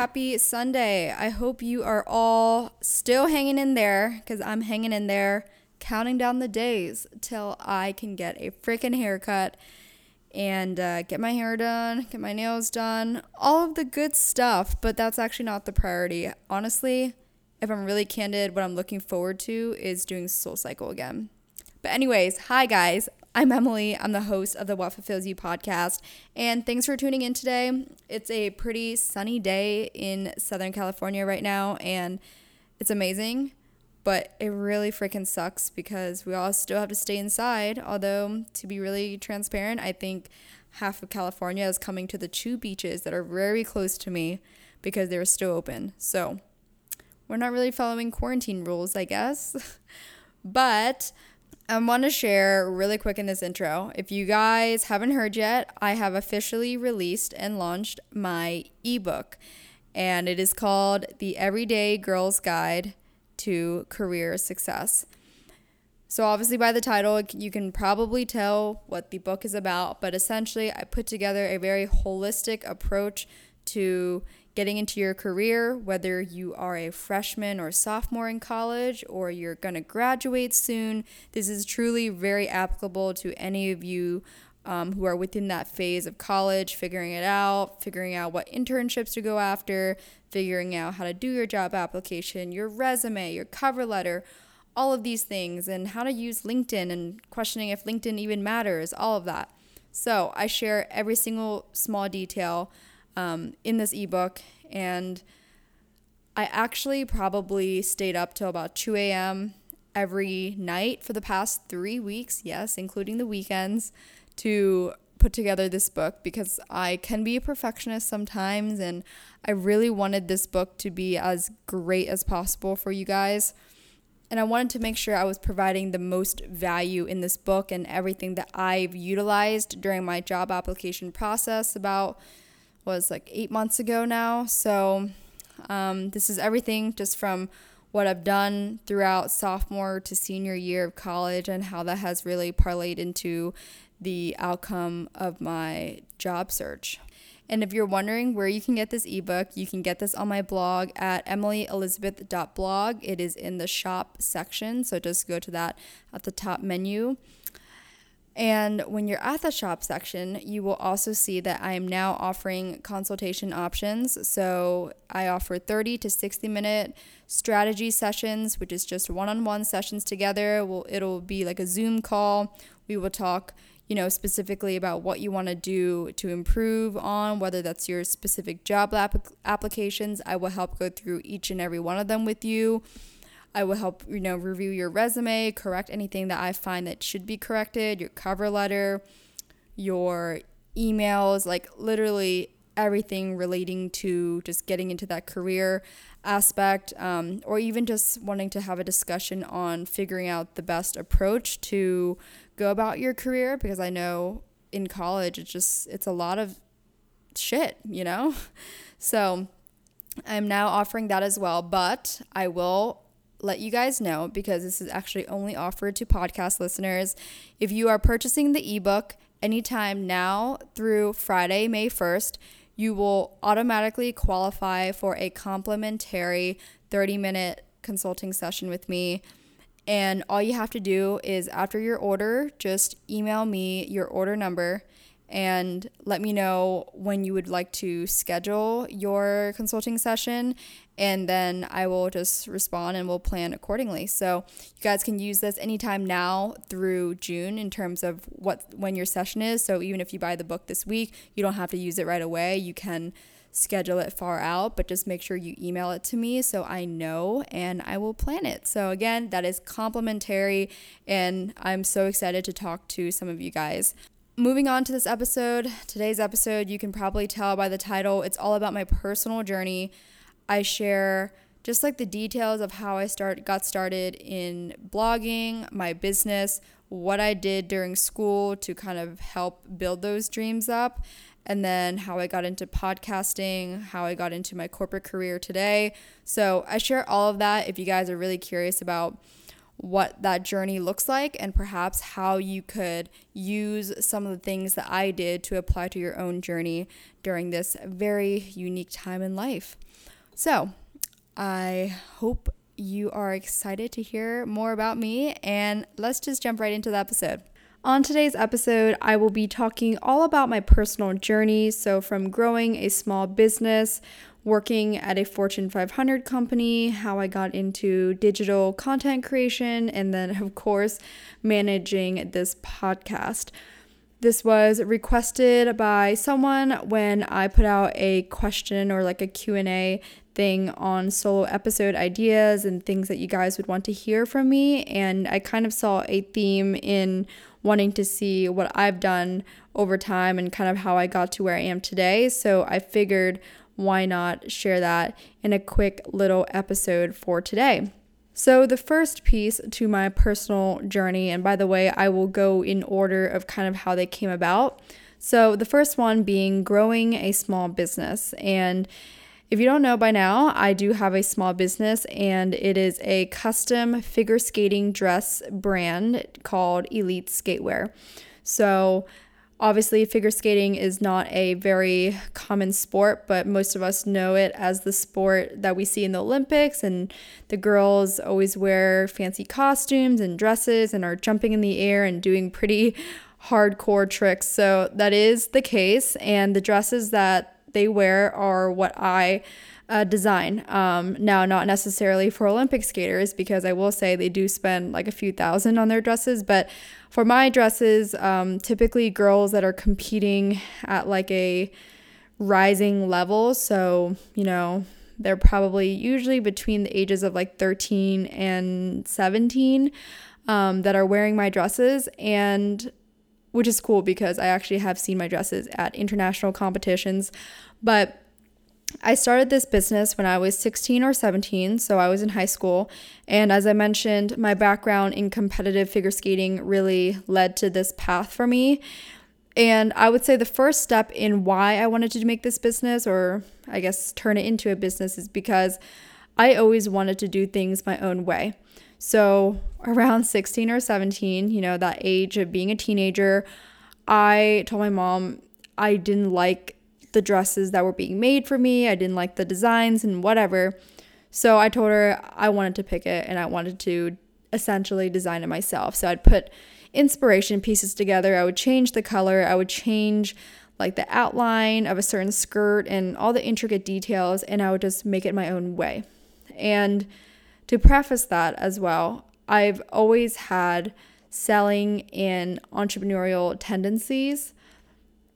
Happy Sunday. I hope you are all still hanging in there because I'm hanging in there, counting down the days till I can get a freaking haircut and uh, get my hair done, get my nails done, all of the good stuff. But that's actually not the priority. Honestly, if I'm really candid, what I'm looking forward to is doing Soul Cycle again. But, anyways, hi guys. I'm Emily. I'm the host of the What Fulfills You podcast. And thanks for tuning in today. It's a pretty sunny day in Southern California right now, and it's amazing. But it really freaking sucks because we all still have to stay inside. Although, to be really transparent, I think half of California is coming to the two beaches that are very close to me because they're still open. So, we're not really following quarantine rules, I guess. but Um, I want to share really quick in this intro. If you guys haven't heard yet, I have officially released and launched my ebook, and it is called The Everyday Girl's Guide to Career Success. So, obviously, by the title, you can probably tell what the book is about, but essentially, I put together a very holistic approach to getting into your career, whether you are a freshman or sophomore in college or you're going to graduate soon. This is truly very applicable to any of you um, who are within that phase of college, figuring it out, figuring out what internships to go after, figuring out how to do your job application, your resume, your cover letter, all of these things, and how to use LinkedIn and questioning if LinkedIn even matters, all of that. So I share every single small detail um, in this ebook. And I actually probably stayed up till about 2 a.m. every night for the past three weeks, yes, including the weekends, to put together this book because I can be a perfectionist sometimes. And I really wanted this book to be as great as possible for you guys. And I wanted to make sure I was providing the most value in this book and everything that I've utilized during my job application process about was like eight months ago now. So um, this is everything just from what I've done throughout sophomore to senior year of college and how that has really parlayed into the outcome of my job search. And if you're wondering where you can get this ebook, you can get this on my blog at emilyelizabeth.blog. It is in the shop section, so just go to that at the top menu. And when you're at the shop section, you will also see that I am now offering consultation options. So I offer 30 to 60 minute strategy sessions, which is just one on one sessions together. Well, it'll be like a Zoom call. We will talk, you know, specifically about what you want to do to improve on, whether that's your specific job app- applications. I will help go through each and every one of them with you. I will help, you know, review your resume, correct anything that I find that should be corrected, your cover letter, your emails, like literally everything relating to just getting into that career aspect, um, or even just wanting to have a discussion on figuring out the best approach to go about your career. Because I know in college, it's just, it's a lot of shit, you know? So I'm now offering that as well, but I will let you guys know because this is actually only offered to podcast listeners. If you are purchasing the ebook anytime now through Friday, May 1st, you will automatically qualify for a complimentary 30 minute consulting session with me. And all you have to do is after your order, just email me your order number and let me know when you would like to schedule your consulting session and then I will just respond and we'll plan accordingly. So you guys can use this anytime now through June in terms of what when your session is. So even if you buy the book this week, you don't have to use it right away. You can schedule it far out, but just make sure you email it to me so I know and I will plan it. So again, that is complimentary and I'm so excited to talk to some of you guys moving on to this episode, today's episode, you can probably tell by the title, it's all about my personal journey. I share just like the details of how I start got started in blogging, my business, what I did during school to kind of help build those dreams up, and then how I got into podcasting, how I got into my corporate career today. So, I share all of that if you guys are really curious about what that journey looks like and perhaps how you could use some of the things that I did to apply to your own journey during this very unique time in life. So, I hope you are excited to hear more about me, and let's just jump right into the episode. On today's episode, I will be talking all about my personal journey. So, from growing a small business, working at a Fortune 500 company, how I got into digital content creation, and then, of course, managing this podcast. This was requested by someone when I put out a question or like a Q&A thing on solo episode ideas and things that you guys would want to hear from me. And I kind of saw a theme in wanting to see what I've done over time and kind of how I got to where I am today. So I figured why not share that in a quick little episode for today. So, the first piece to my personal journey, and by the way, I will go in order of kind of how they came about. So, the first one being growing a small business. And if you don't know by now, I do have a small business and it is a custom figure skating dress brand called Elite Skatewear. So, obviously, figure skating is not a very common sport, but most of us know it as the sport that we see in the Olympics. And the girls always wear fancy costumes and dresses and are jumping in the air and doing pretty hardcore tricks. So, that is the case. And the dresses that they wear are what I uh, design. Um, now, not necessarily for Olympic skaters, because I will say they do spend like a few thousand on their dresses, but for my dresses, um, typically girls that are competing at like a rising level. So, you know, they're probably usually between the ages of like 13 and 17 um, that are wearing my dresses. And which is cool because I actually have seen my dresses at international competitions. But I started this business when I was 16 or 17, so I was in high school. And as I mentioned, my background in competitive figure skating really led to this path for me. And I would say the first step in why I wanted to make this business, or I guess turn it into a business, is because I always wanted to do things my own way. So, around 16 or 17, you know, that age of being a teenager, I told my mom I didn't like the dresses that were being made for me. I didn't like the designs and whatever. So, I told her I wanted to pick it and I wanted to essentially design it myself. So, I'd put inspiration pieces together. I would change the color, I would change like the outline of a certain skirt and all the intricate details, and I would just make it my own way. And to preface that as well, I've always had selling and entrepreneurial tendencies,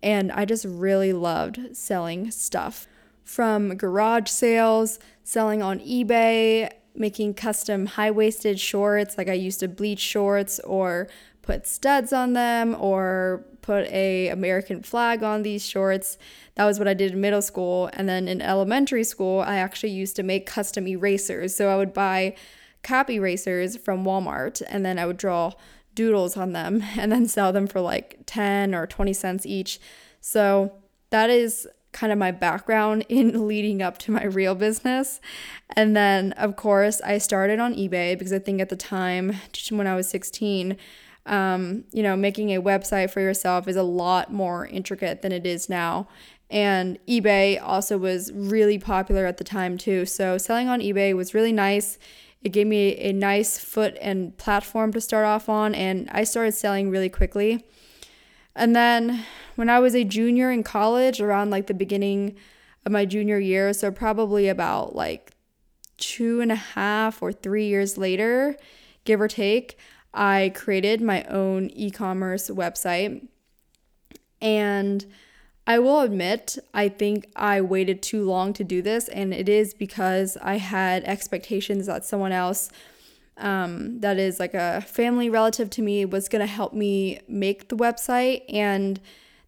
and I just really loved selling stuff from garage sales, selling on eBay, making custom high waisted shorts, like I used to bleach shorts or put studs on them or put a American flag on these shorts. That was what I did in middle school. And then in elementary school, I actually used to make custom erasers. So I would buy cap erasers from Walmart and then I would draw doodles on them and then sell them for like 10 or 20 cents each. So that is kind of my background in leading up to my real business. And then, of course, I started on eBay because I think at the time, when I was 16, um, you know, making a website for yourself is a lot more intricate than it is now. And eBay also was really popular at the time too. So selling on eBay was really nice. It gave me a nice foot and platform to start off on, and I started selling really quickly. And then when I was a junior in college, around like the beginning of my junior year, so probably about like two and a half or three years later, give or take, I created my own e commerce website. And I will admit, I think I waited too long to do this, and it is because I had expectations that someone else, um, that is like a family relative to me, was gonna help me make the website, and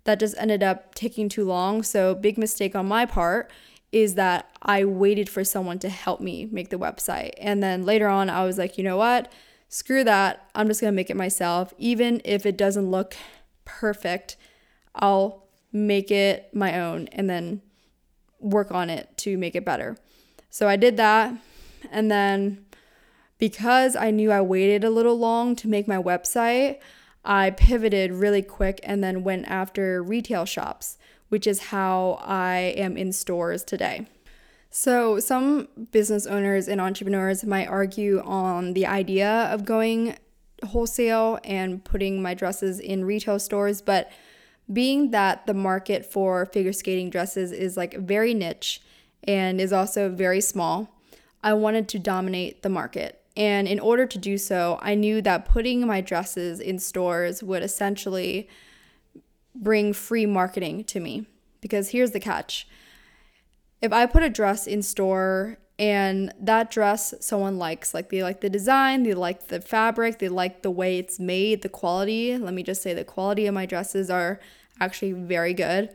that just ended up taking too long. So, big mistake on my part is that I waited for someone to help me make the website. And then later on, I was like, you know what? Screw that. I'm just to make it myself. Even if it doesn't look perfect, I'll make it my own and then work on it to make it better. So I did that. And then because I knew I waited a little long to make my website, I pivoted really quick and then went after retail shops, which is how I am in stores today. So, some business owners and entrepreneurs might argue on the idea of going wholesale and putting my dresses in retail stores, but being that the market for figure skating dresses is like very niche and is also very small, I wanted to dominate the market. And in order to do so, I knew that putting my dresses in stores would essentially bring free marketing to me. Because here's the catch if I put a dress in store and that dress someone likes, like they like the design, they like the fabric, they like the way it's made, the quality. Let me just say the quality of my dresses are actually very good.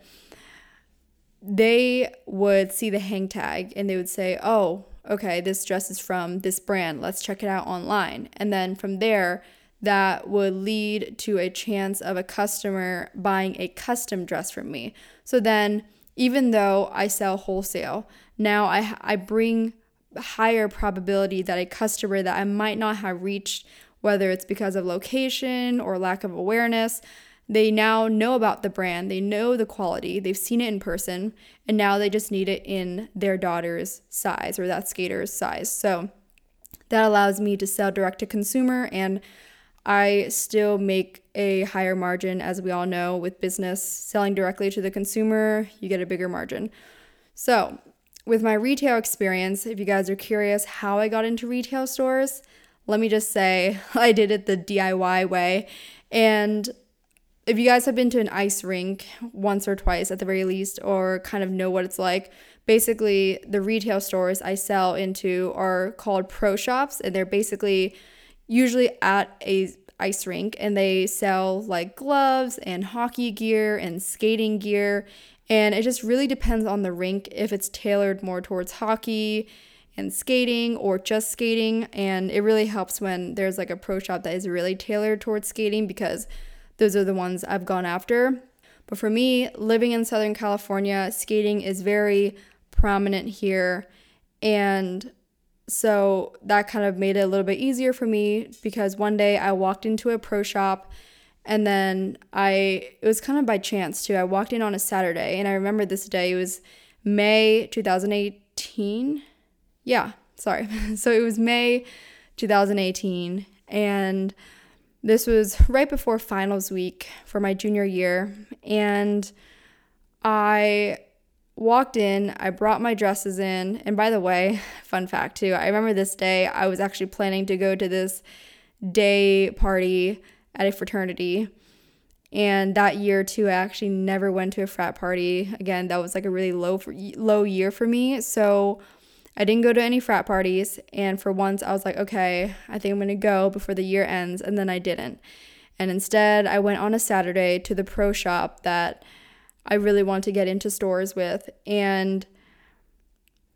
They would see the hang tag and they would say, "Oh, okay, this dress is from this brand. Let's check it out online." And then from there, that would lead to a chance of a customer buying a custom dress from me. So then even though I sell wholesale, now I, I bring higher probability that a customer that I might not have reached, whether it's because of location or lack of awareness, they now know about the brand, they know the quality, they've seen it in person, and now they just need it in their daughter's size or that skater's size. So that allows me to sell direct to consumer and I still make a higher margin, as we all know, with business selling directly to the consumer, you get a bigger margin. So, with my retail experience, if you guys are curious how I got into retail stores, let me just say I did it the DIY way. And if you guys have been to an ice rink once or twice at the very least, or kind of know what it's like, basically the retail stores I sell into are called pro shops, and they're basically usually at a ice rink and they sell like gloves and hockey gear and skating gear and it just really depends on the rink if it's tailored more towards hockey and skating or just skating and it really helps when there's like a pro shop that is really tailored towards skating because those are the ones I've gone after. But for me, living in Southern California, skating is very prominent here and so that kind of made it a little bit easier for me because one day I walked into a pro shop and then I, it was kind of by chance too. I walked in on a Saturday and I remember this day. It was May 2018. Yeah, sorry. so it was May 2018. And this was right before finals week for my junior year. And I walked in, I brought my dresses in. And by the way, fun fact too, I remember this day I was actually planning to go to this day party at a fraternity. And that year too, I actually never went to a frat party. Again, that was like a really low for, low year for me. So I didn't go to any frat parties. And for once, I was like, okay, I think I'm gonna go before the year ends. And then I didn't. And instead, I went on a Saturday to the pro shop that I really wanted to get into stores with. And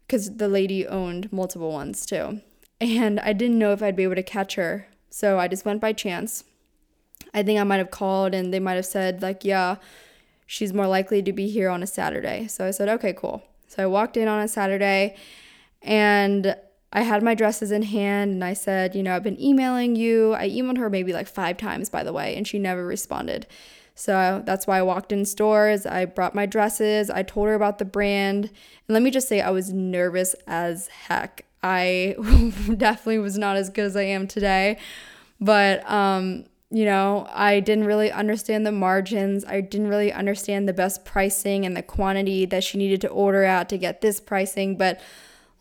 because the lady owned multiple ones too. And I didn't know if I'd be able to catch her. So I just went by chance. I think I might have called and they might have said, like, yeah, she's more likely to be here on a Saturday. So I said, okay, cool. So I walked in on a Saturday and I had my dresses in hand and I said, you know, I've been emailing you. I emailed her maybe like five times, by the way, and she never responded. So that's why I walked in stores. I brought my dresses. I told her about the brand. And let me just say, I was nervous as heck. I definitely was not as good as I am today. But, um, you know, I didn't really understand the margins. I didn't really understand the best pricing and the quantity that she needed to order at to get this pricing. But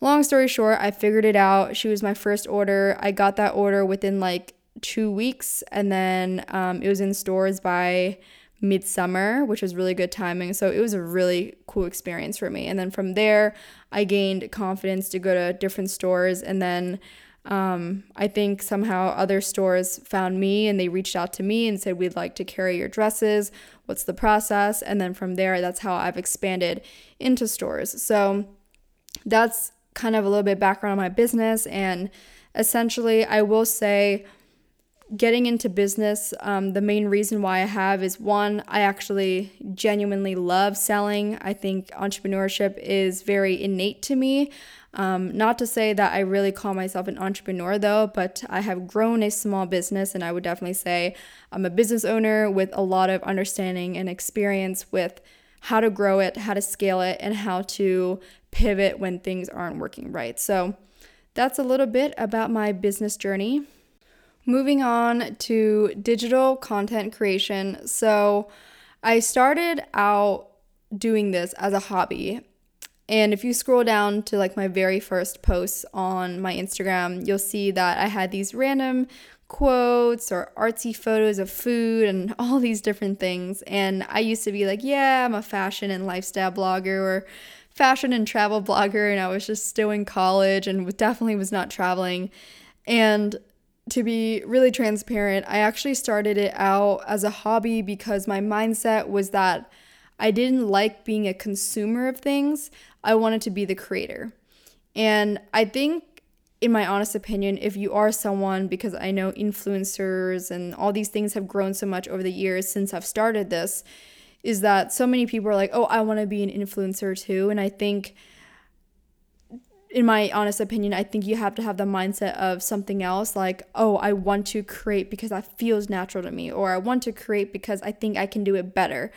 long story short, I figured it out. She was my first order. I got that order within like two weeks, and then um, it was in stores by midsummer, which was really good timing. So it was a really cool experience for me. And then from there, I gained confidence to go to different stores. And then um, I think somehow other stores found me and they reached out to me and said, We'd like to carry your dresses. What's the process? And then from there, that's how I've expanded into stores. So that's kind of a little bit background on my business. And essentially, I will say, getting into business, um, the main reason why I have is one, I actually genuinely love selling. I think entrepreneurship is very innate to me. Um, not to say that I really call myself an entrepreneur though, but I have grown a small business, and I would definitely say I'm a business owner with a lot of understanding and experience with how to grow it, how to scale it, and how to pivot when things aren't working right. So that's a little bit about my business journey. Moving on to digital content creation. So I started out doing this as a hobby. And if you scroll down to like my very first posts on my Instagram, you'll see that I had these random quotes or artsy photos of food and all these different things. And I used to be like, yeah, I'm a fashion and lifestyle blogger or fashion and travel blogger. And I was just still in college and definitely was not traveling. And to be really transparent, I actually started it out as a hobby because my mindset was that I didn't like being a consumer of things. I wanted to be the creator. And I think, in my honest opinion, if you are someone, because I know influencers and all these things have grown so much over the years since I've started this, is that so many people are like, oh, I want to be an influencer too. And I think in my honest opinion, I think you have to have the mindset of something else like, oh, I want to create because that feels natural to me, or I want to create because I think I can do it better.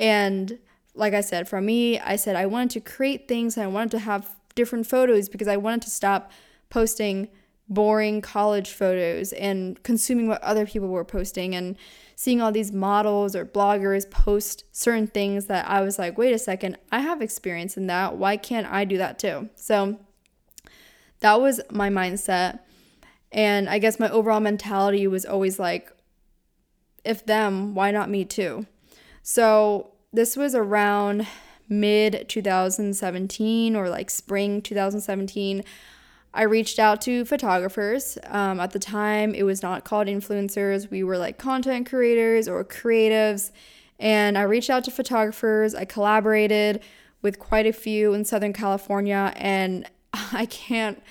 And like I said, for me, I said I wanted to create things and I wanted to have different photos because I wanted to stop posting boring college photos and consuming what other people were posting and seeing all these models or bloggers post certain things that I was like, wait a second, I have experience in that. Why can't I do that too? So that was my mindset. And I guess my overall mentality was always like, if them, why not me too? So this was around mid 2017 or like spring 2017. I reached out to photographers. Um, at the time, it was not called influencers. We were like content creators or creatives. And I reached out to photographers. I collaborated with quite a few in Southern California. And I can't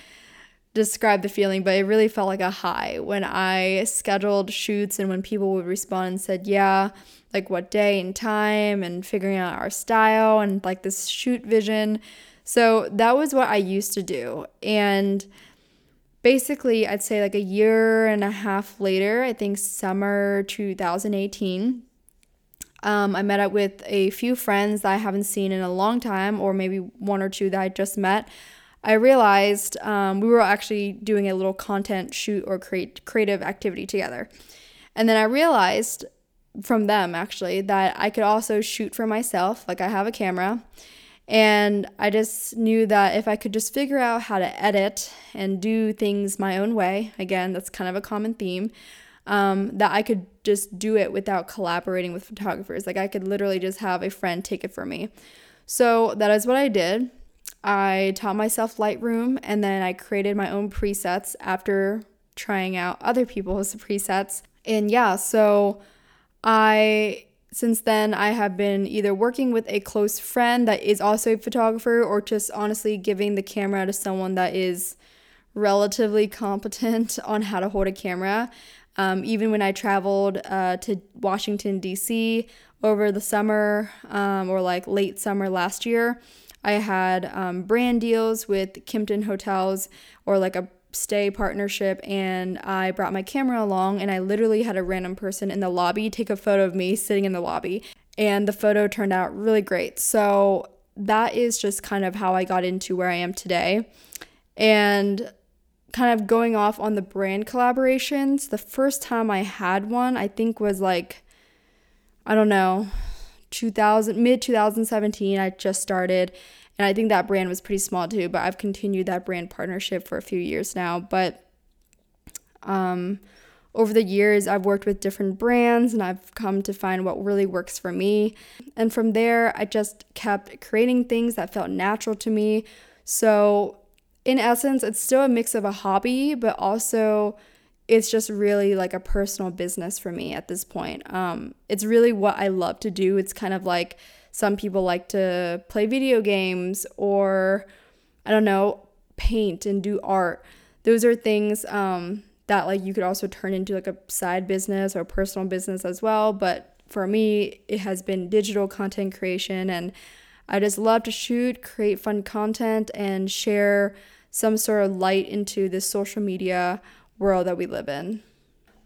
describe the feeling, but it really felt like a high when I scheduled shoots and when people would respond and said, Yeah, like what day and time, and figuring out our style and like this shoot vision. So that was what I used to do. And basically, I'd say like a year and a half later, I think summer 2018. Um, I met up with a few friends that I haven't seen in a long time, or maybe one or two that I just met. I realized um, we were actually doing a little content shoot or create creative activity together. And then I realized from them actually that I could also shoot for myself. Like I have a camera. And I just knew that if I could just figure out how to edit and do things my own way, again, that's kind of a common theme, um, that I could just do it without collaborating with photographers. Like I could literally just have a friend take it for me. So that is what I did. I taught myself Lightroom and then I created my own presets after trying out other people's presets. And yeah, so I since then I have been either working with a close friend that is also a photographer or just honestly giving the camera to someone that is relatively competent on how to hold a camera. Um, even when I traveled uh, to Washington, D.C. over the summer um, or like late summer last year, I had um, brand deals with Kimpton Hotels or like a stay partnership and I brought my camera along and I literally had a random person in the lobby take a photo of me sitting in the lobby and the photo turned out really great. So that is just kind of how I got into where I am today. And kind of going off on the brand collaborations, the first time I had one, I think was like I don't know, 2000 mid 2017 I just started and I think that brand was pretty small too but I've continued that brand partnership for a few years now but um over the years I've worked with different brands and I've come to find what really works for me and from there I just kept creating things that felt natural to me so in essence it's still a mix of a hobby but also it's just really like a personal business for me at this point. Um, it's really what I love to do. It's kind of like some people like to play video games or I don't know, paint and do art. Those are things um, that like you could also turn into like a side business or personal business as well. But for me, it has been digital content creation and I just love to shoot, create fun content, and share some sort of light into this social media world that we live in.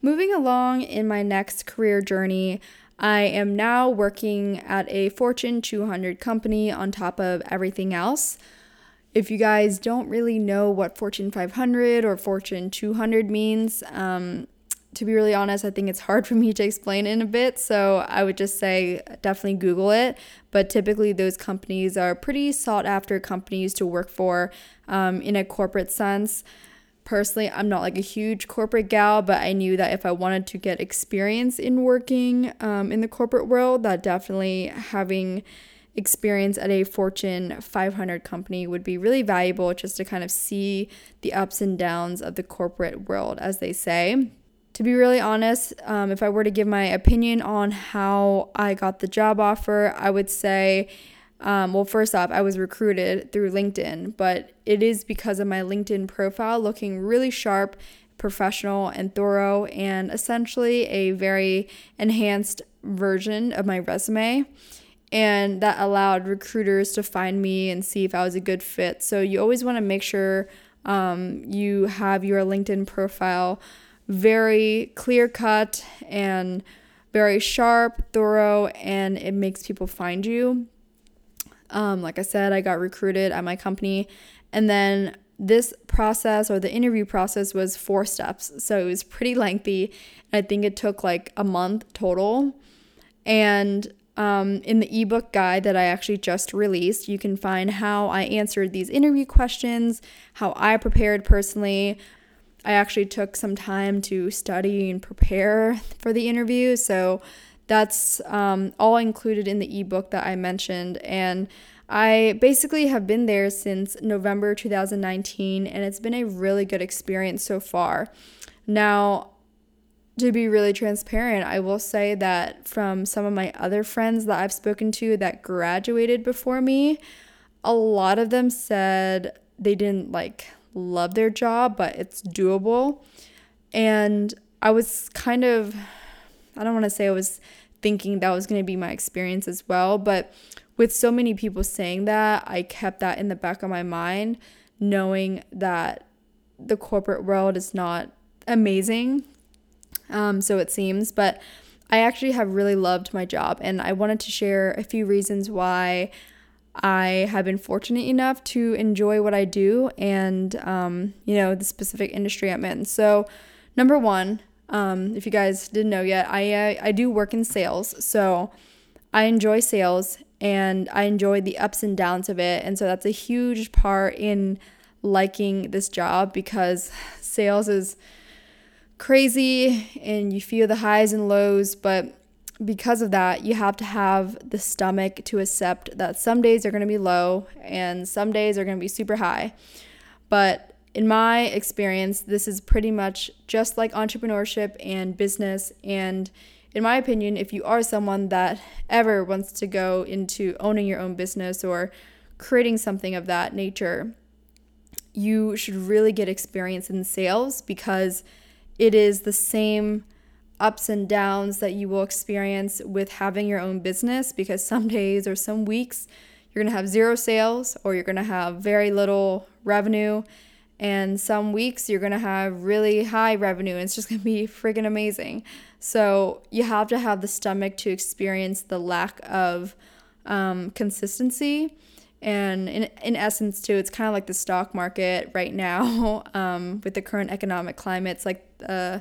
Moving along in my next career journey, I am now working at a Fortune 200 company on top of everything else. If you guys don't really know what Fortune 500 or Fortune 200 means, um, to be really honest, I think it's hard for me to explain in a bit. So I would just say definitely Google it. But typically, those companies are pretty sought after companies to work for um, in a corporate sense. Personally, I'm not like a huge corporate gal, but I knew that if I wanted to get experience in working um, in the corporate world, that definitely having experience at a Fortune 500 company would be really valuable just to kind of see the ups and downs of the corporate world, as they say. To be really honest, um, if I were to give my opinion on how I got the job offer, I would say, um, well, first off, I was recruited through LinkedIn, but it is because of my LinkedIn profile looking really sharp, professional, and thorough, and essentially a very enhanced version of my resume. And that allowed recruiters to find me and see if I was a good fit. So you always want to make sure um, you have your LinkedIn profile very clear cut and very sharp, thorough, and it makes people find you. Um, like I said, I got recruited at my company, and then this process or the interview process was four steps. So it was pretty lengthy. I think it took like a month total. And um, in the ebook guide that I actually just released, you can find how I answered these interview questions, how I prepared personally, I actually took some time to study and prepare for the interview. So that's um, all included in the ebook that I mentioned. And I basically have been there since November 2019, and it's been a really good experience so far. Now, to be really transparent, I will say that from some of my other friends that I've spoken to that graduated before me, a lot of them said they didn't like love their job, but it's doable. And I was kind of, I don't want to say I was thinking that was going to be my experience as well, but with so many people saying that, I kept that in the back of my mind, knowing that the corporate world is not amazing. Um, so it seems, but I actually have really loved my job, and I wanted to share a few reasons why I have been fortunate enough to enjoy what I do and, um, you know, the specific industry I'm in. So, number one, um, if you guys didn't know yet, I, uh, I do work in sales. So, I enjoy sales and I enjoy the ups and downs of it. And so, that's a huge part in liking this job because sales is crazy and you feel the highs and lows, but because of that, you have to have the stomach to accept that some days are going to be low and some days are going to be super high. But in my experience, this is pretty much just like entrepreneurship and business. And in my opinion, if you are someone that ever wants to go into owning your own business or creating something of that nature, you should really get experience in sales because it is the same ups and downs that you will experience with having your own business because some days or some weeks you're going to have zero sales or you're going to have very little revenue and some weeks you're to have really high revenue and it's just to be freaking amazing. So you have to have the stomach to experience the lack of um, consistency. And in, in essence, too, it's kind of like the stock market right now um, with the current economic climate. It's like uh,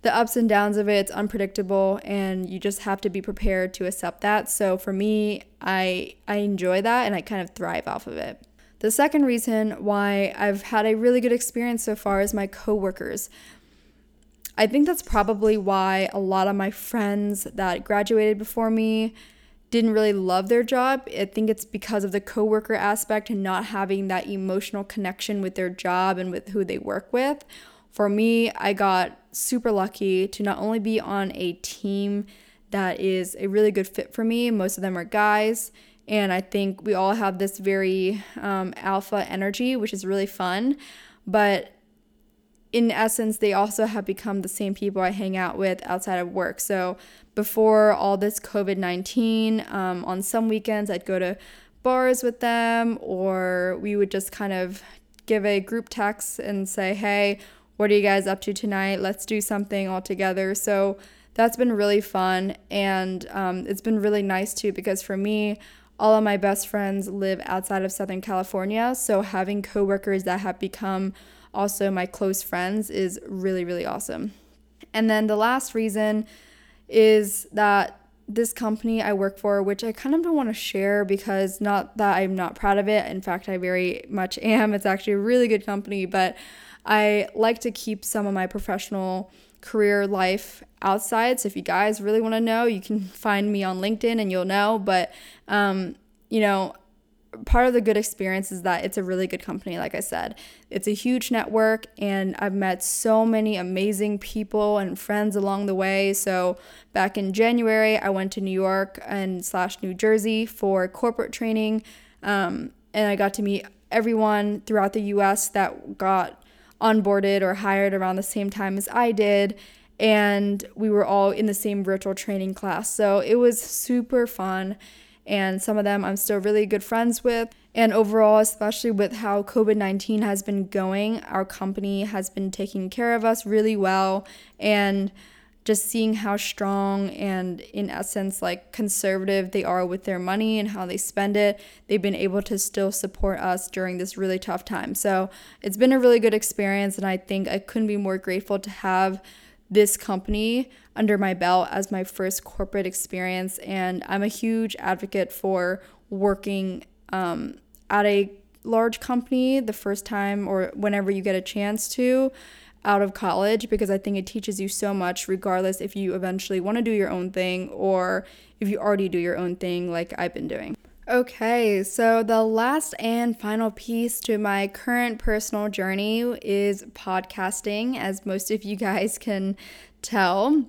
the ups and downs of it, it's unpredictable and you just have to be prepared to accept that. So for me, I I enjoy that and I kind of thrive off of it. The second reason why I've had a really good experience so far is my coworkers. I think that's probably why a lot of my friends that graduated before me didn't really love their job. I think it's because of the coworker aspect and not having that emotional connection with their job and with who they work with for me, I got super lucky to not only be on a team that is a really good fit for me, most of them are guys, And I think we all have this very um, alpha energy, which is really fun. But in essence, they also have become the same people I hang out with outside of work. So before all this COVID 19, um, on some weekends, I'd go to bars with them, or we would just kind of give a group text and say, hey, what are you guys up to tonight? Let's do something all together. So that's been really fun. And um, it's been really nice too, because for me, all of my best friends live outside of Southern California. So having coworkers that have become also my close friends is really, really awesome. And then the last reason is that this company I work for, which I kind of don't want to share because not that I'm not proud of it. In fact, I very much am. It's actually a really good company, but I like to keep some of my professional career life outside. So if you guys really want to know, you can find me on LinkedIn and you'll know. But, um, you know, part of the good experience is that it's a really good company, like I said. It's a huge network, and I've met so many amazing people and friends along the way. So, back in January, I went to New York and slash New Jersey for corporate training, um, and I got to meet everyone throughout the US that got onboarded or hired around the same time as I did. And we were all in the same virtual training class. So it was super fun and some of them I'm still really good friends with. And overall, especially with how COVID 19 has been going, our company has been taking care of us really well. And just seeing how strong and, in essence, like conservative they are with their money and how they spend it, they've been able to still support us during this really tough time. So it's been a really good experience. And I think I couldn't be more grateful to have this company under my belt as my first corporate experience. And I'm a huge advocate for working um, at a large company the first time or whenever you get a chance to out of college because I think it teaches you so much, regardless if you eventually want to do your own thing or if you already do your own thing like I've been doing. Okay, so the last and final piece to my current personal journey is podcasting, as most of you guys can tell.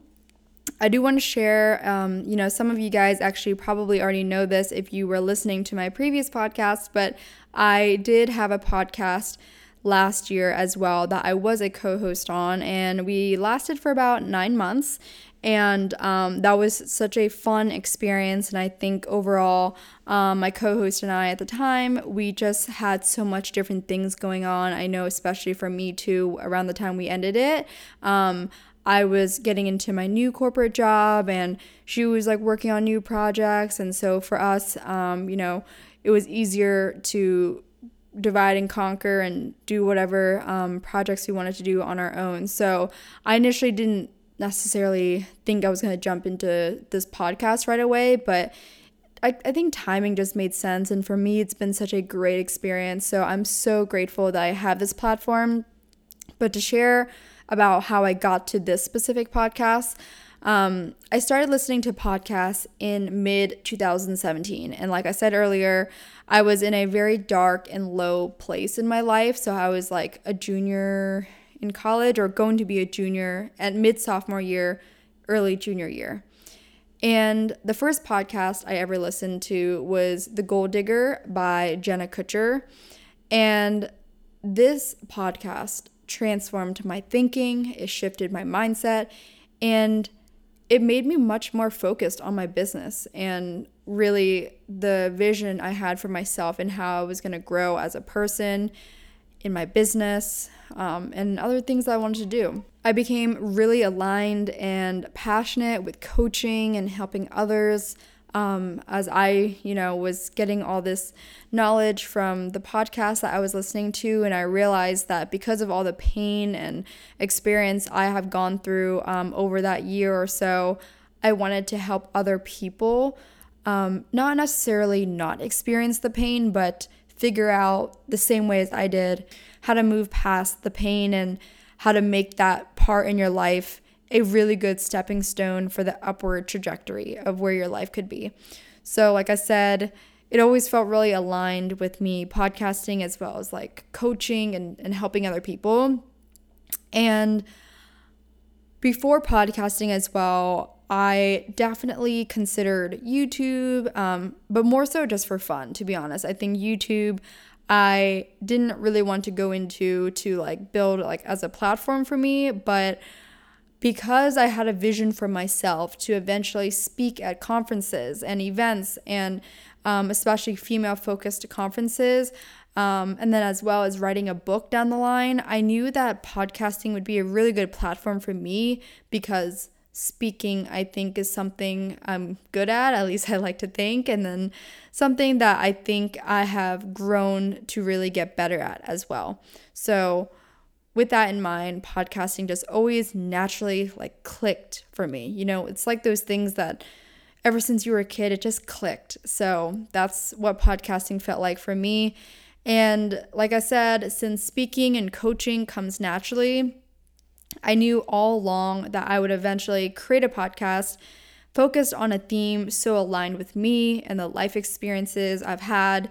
I do want to share, um, you know, some of you guys actually probably already know this if you were listening to my previous podcast, but I did have a podcast last year as well that I was a co host on, and we lasted for about nine months. And um, that was such a fun experience. And I think overall, um, my co host and I at the time, we just had so much different things going on. I know, especially for me too, around the time we ended it. Um, I was getting into my new corporate job and she was like working on new projects. And so for us, um, you know, it was easier to divide and conquer and do whatever um, projects we wanted to do on our own. So I initially didn't necessarily think I was going to jump into this podcast right away, but I, I think timing just made sense. And for me, it's been such a great experience. So I'm so grateful that I have this platform. But to share about how I got to this specific podcast, um, I started listening to podcasts in mid 2017. And like I said earlier, I was in a very dark and low place in my life. So I was like a junior in college or going to be a junior at mid sophomore year, early junior year. And the first podcast I ever listened to was The Goal Digger by Jenna Kutcher. And this podcast transformed my thinking, it shifted my mindset, and it made me much more focused on my business and really the vision I had for myself and how I was going to grow as a person in my business um, and other things I wanted to do. I became really aligned and passionate with coaching and helping others um, as I, you know, was getting all this knowledge from the podcast that I was listening to. And I realized that because of all the pain and experience I have gone through um, over that year or so, I wanted to help other people um, not necessarily not experience the pain, but figure out the same way as I did how to move past the pain and how to make that part in your life a really good stepping stone for the upward trajectory of where your life could be. So, like I said, it always felt really aligned with me podcasting as well as like coaching and, and helping other people. And before podcasting as well, I definitely considered YouTube, um, but more so just for fun, to be honest. I think YouTube, I didn't really want to go into to like build like as a platform for me, but because I had a vision for myself to eventually speak at conferences and events and um, especially female focused conferences, um, and then as well as writing a book down the line, I knew that podcasting would be a really good platform for me because speaking I think is something I'm good at, at least I like to think, and then something that I think I have grown to really get better at as well. So with that in mind, podcasting just always naturally like clicked for me. You know, it's like those things that ever since you were a kid, it just clicked. So that's what podcasting felt like for me. And like I said, since speaking and coaching comes naturally, I knew all along that I would eventually create a podcast focused on a theme so aligned with me and the life experiences I've had.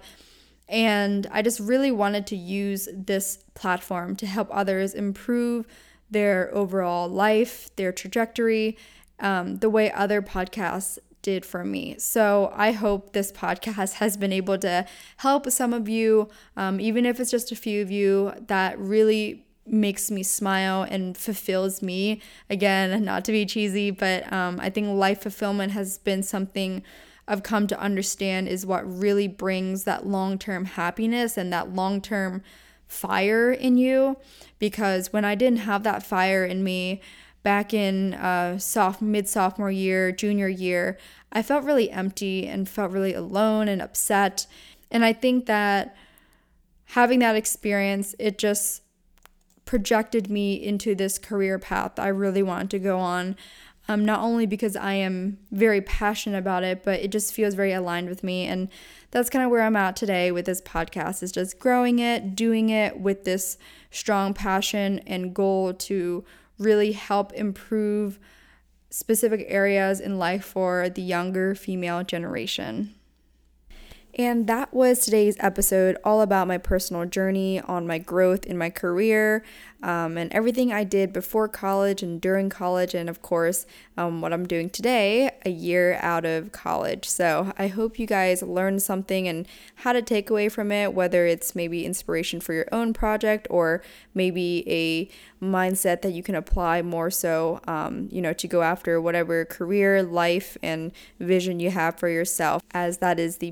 And I just really wanted to use this platform to help others improve their overall life, their trajectory, um, the way other podcasts did for me. So I hope this podcast has been able to help some of you, um, even if it's just a few of you, that really makes me smile and fulfills me. Again, not to be cheesy, but um, I think life fulfillment has been something I've come to understand is what really brings that long term happiness and that long term fire in you. Because when I didn't have that fire in me, back in uh, soft mid sophomore year, junior year, I felt really empty and felt really alone and upset. And I think that having that experience, it just projected me into this career path I really wanted to go on. Um, not only because I am very passionate about it, but it just feels very aligned with me. And that's kind of where I'm at today with this podcast is just growing it, doing it with this strong passion and goal to really help improve specific areas in life for the younger female generation. And that was today's episode, all about my personal journey on my growth in my career um, and everything I did before college and during college, and of course, um, what I'm doing today, a year out of college. So I hope you guys learned something and how to take away from it, whether it's maybe inspiration for your own project or maybe a mindset that you can apply more so, um, you know, to go after whatever career, life, and vision you have for yourself, as that is the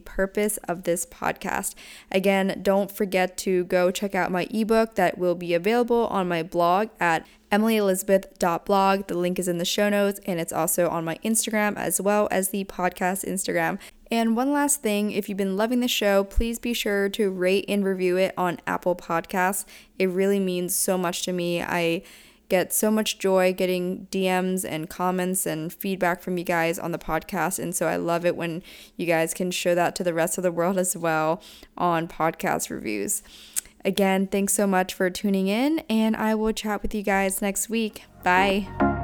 purpose of this podcast. Again, don't forget to go check out my ebook that will be available on my blog at emilyelizabeth.blog. The link is in the show notes and it's also on my Instagram as well as the podcast Instagram. And one last thing, if you've been loving the show, please be sure to rate and review it on Apple Podcasts. It really means so much to me. I get so much joy getting DMs and comments and feedback from you guys on the podcast. And so I love it when you guys can show that to the rest of the world as well on podcast reviews. Again, thanks so much for tuning in, and I will chat with you guys next week. Bye.